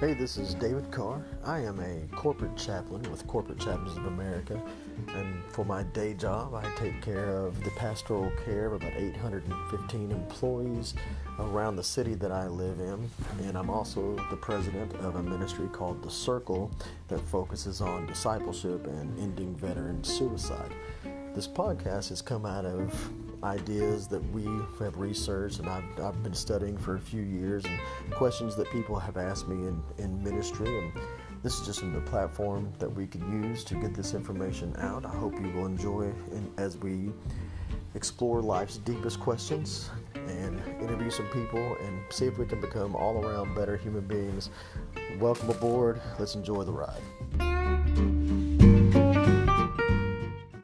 Hey, this is David Carr. I am a corporate chaplain with Corporate Chaplains of America, and for my day job, I take care of the pastoral care of about 815 employees around the city that I live in, and I'm also the president of a ministry called The Circle that focuses on discipleship and ending veteran suicide. This podcast has come out of ideas that we have researched and I've, I've been studying for a few years and questions that people have asked me in, in ministry and this is just a platform that we can use to get this information out. I hope you will enjoy as we explore life's deepest questions and interview some people and see if we can become all around better human beings. Welcome aboard. Let's enjoy the ride.